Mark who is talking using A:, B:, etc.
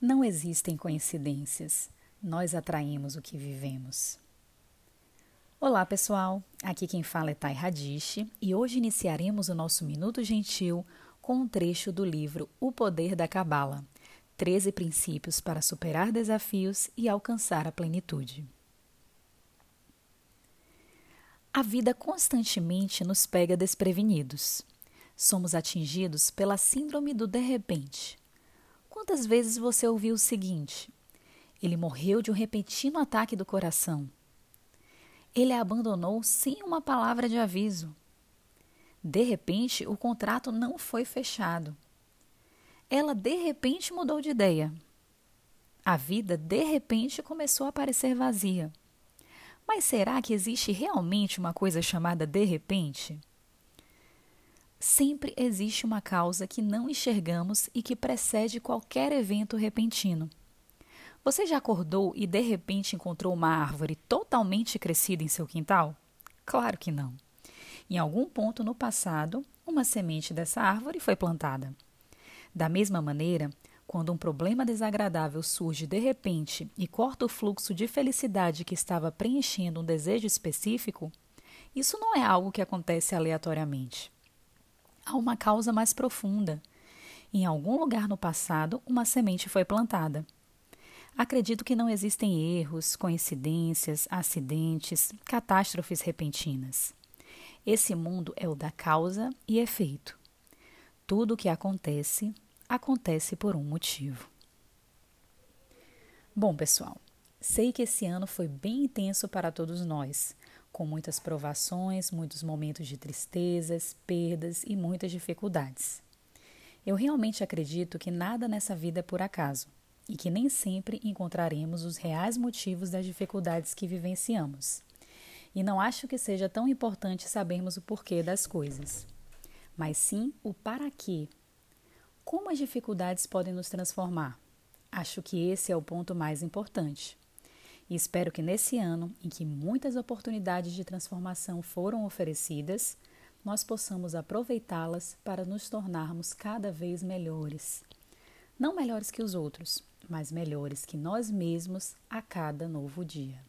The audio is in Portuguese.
A: Não existem coincidências, nós atraímos o que vivemos. Olá pessoal, aqui quem fala é Thay Radish e hoje iniciaremos o nosso Minuto Gentil com um trecho do livro O Poder da Cabala 13 princípios para superar desafios e alcançar a plenitude. A vida constantemente nos pega desprevenidos. Somos atingidos pela síndrome do de repente Quantas vezes você ouviu o seguinte: Ele morreu de um repentino ataque do coração. Ele a abandonou sem uma palavra de aviso. De repente, o contrato não foi fechado. Ela de repente mudou de ideia. A vida de repente começou a parecer vazia. Mas será que existe realmente uma coisa chamada de repente? Sempre existe uma causa que não enxergamos e que precede qualquer evento repentino. Você já acordou e de repente encontrou uma árvore totalmente crescida em seu quintal? Claro que não. Em algum ponto no passado, uma semente dessa árvore foi plantada. Da mesma maneira, quando um problema desagradável surge de repente e corta o fluxo de felicidade que estava preenchendo um desejo específico, isso não é algo que acontece aleatoriamente há uma causa mais profunda. Em algum lugar no passado, uma semente foi plantada. Acredito que não existem erros, coincidências, acidentes, catástrofes repentinas. Esse mundo é o da causa e efeito. Tudo o que acontece, acontece por um motivo. Bom, pessoal, sei que esse ano foi bem intenso para todos nós, com muitas provações, muitos momentos de tristezas, perdas e muitas dificuldades. Eu realmente acredito que nada nessa vida é por acaso e que nem sempre encontraremos os reais motivos das dificuldades que vivenciamos. E não acho que seja tão importante sabermos o porquê das coisas, mas sim o para quê. Como as dificuldades podem nos transformar? Acho que esse é o ponto mais importante. E espero que nesse ano, em que muitas oportunidades de transformação foram oferecidas, nós possamos aproveitá-las para nos tornarmos cada vez melhores. Não melhores que os outros, mas melhores que nós mesmos a cada novo dia.